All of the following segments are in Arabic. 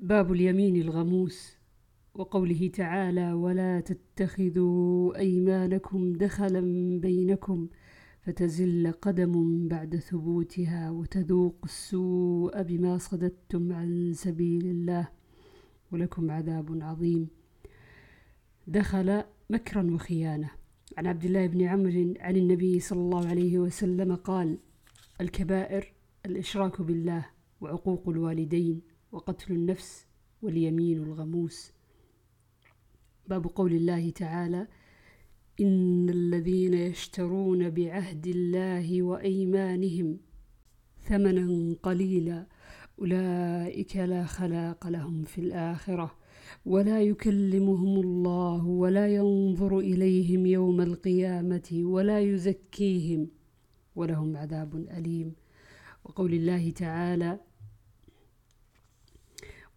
باب اليمين الغموس وقوله تعالى ولا تتخذوا أيمانكم دخلا بينكم فتزل قدم بعد ثبوتها وتذوق السوء بما صددتم عن سبيل الله ولكم عذاب عظيم. دخل مكرا وخيانة. عن عبد الله بن عمرو عن النبي صلى الله عليه وسلم قال الكبائر الإشراك بالله وعقوق الوالدين. وقتل النفس واليمين الغموس. باب قول الله تعالى إن الذين يشترون بعهد الله وأيمانهم ثمنا قليلا أولئك لا خلاق لهم في الآخرة ولا يكلمهم الله ولا ينظر إليهم يوم القيامة ولا يزكيهم ولهم عذاب أليم. وقول الله تعالى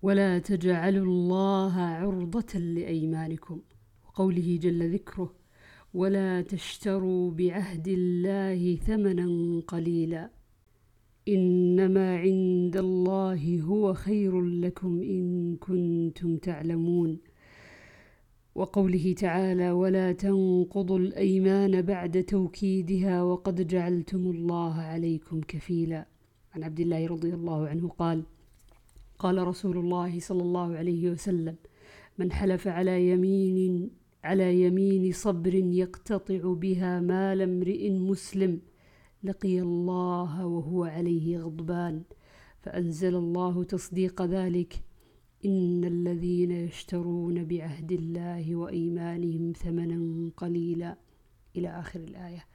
ولا تجعلوا الله عرضة لأيمانكم وقوله جل ذكره ولا تشتروا بعهد الله ثمنا قليلا. إنما عند الله هو خير لكم إن كنتم تعلمون. وقوله تعالى ولا تنقضوا الأيمان بعد توكيدها وقد جعلتم الله عليكم كفيلا. عن عبد الله رضي الله عنه قال قال رسول الله صلى الله عليه وسلم من حلف على يمين على يمين صبر يقتطع بها مال امرئ مسلم لقي الله وهو عليه غضبان فأنزل الله تصديق ذلك. إن الذين يشترون بعهد الله وإيمانهم ثمنا قليلا. إلى آخر الآية.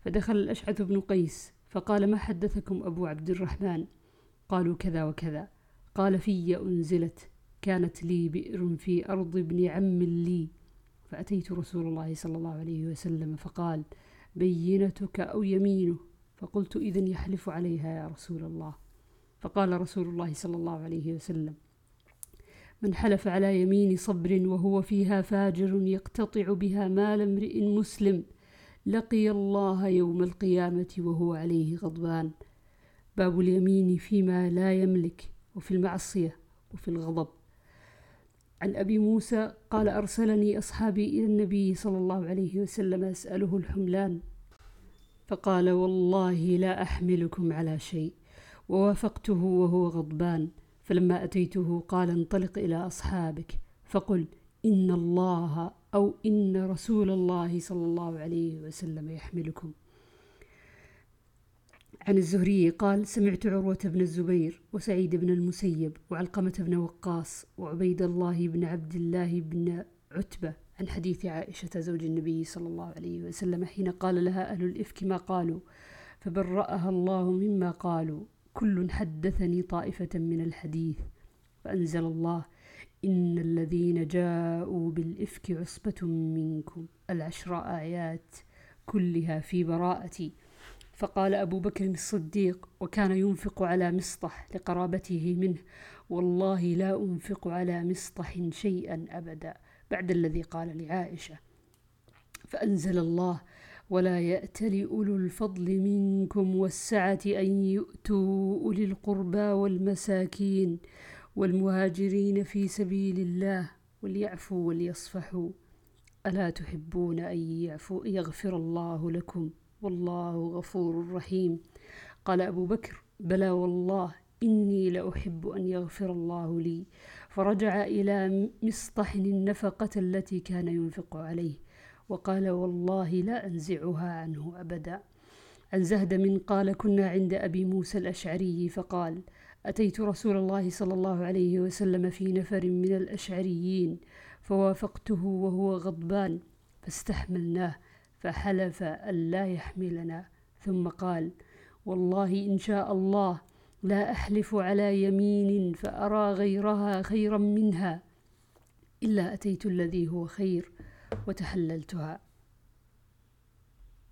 فدخل الأشعث بن قيس فقال ما حدثكم أبو عبد الرحمن؟ قالوا كذا وكذا. قال في أنزلت كانت لي بئر في أرض ابن عم لي. فأتيت رسول الله صلى الله عليه وسلم فقال بينتك أو يمينه. فقلت إذن يحلف عليها يا رسول الله. فقال رسول الله صلى الله عليه وسلم من حلف على يمين صبر وهو فيها فاجر يقتطع بها مال امرئ مسلم لقي الله يوم القيامة وهو عليه غضبان. باب اليمين فيما لا يملك. وفي المعصية وفي الغضب. عن أبي موسى قال أرسلني أصحابي إلى النبي صلى الله عليه وسلم أسأله الحملان. فقال والله لا أحملكم على شيء. ووافقته وهو غضبان. فلما أتيته قال انطلق إلى أصحابك. فقل إن الله أو إن رسول الله صلى الله عليه وسلم يحملكم. عن الزهري قال سمعت عروة بن الزبير وسعيد بن المسيب وعلقمة بن وقاص وعبيد الله بن عبد الله بن عتبة عن حديث عائشة زوج النبي صلى الله عليه وسلم حين قال لها أهل الإفك ما قالوا؟ فبرأها الله مما قالوا. كل حدثني طائفة من الحديث فأنزل الله إن الذين جاءوا بالإفك عصبة منكم. العشر آيات كلها في براءتي. فقال أبو بكر الصديق وكان ينفق على مصطح لقرابته منه والله لا أنفق على مصطح شيئا أبدا بعد الذي قال لعائشة فأنزل الله ولا يأتل أولو الفضل منكم والسعة أن يؤتوا أولي القربى والمساكين والمهاجرين في سبيل الله وليعفوا وليصفحوا. ألا تحبون أن يغفر الله لكم؟ والله غفور رحيم. قال أبو بكر بلى والله إني لأحب أن يغفر الله لي. فرجع إلى مصطح النفقة التي كان ينفق عليه وقال والله لا أنزعها عنه أبدا. عن زهد من قال كنا عند أبي موسى الأشعري فقال أتيت رسول الله صلى الله عليه وسلم في نفر من الأشعريين فوافقته وهو غضبان فاستحملناه. فحلف ألا يحملنا. ثم قال والله إن شاء الله لا أحلف على يمين فأرى غيرها خيرا منها إلا أتيت الذي هو خير وتحللتها.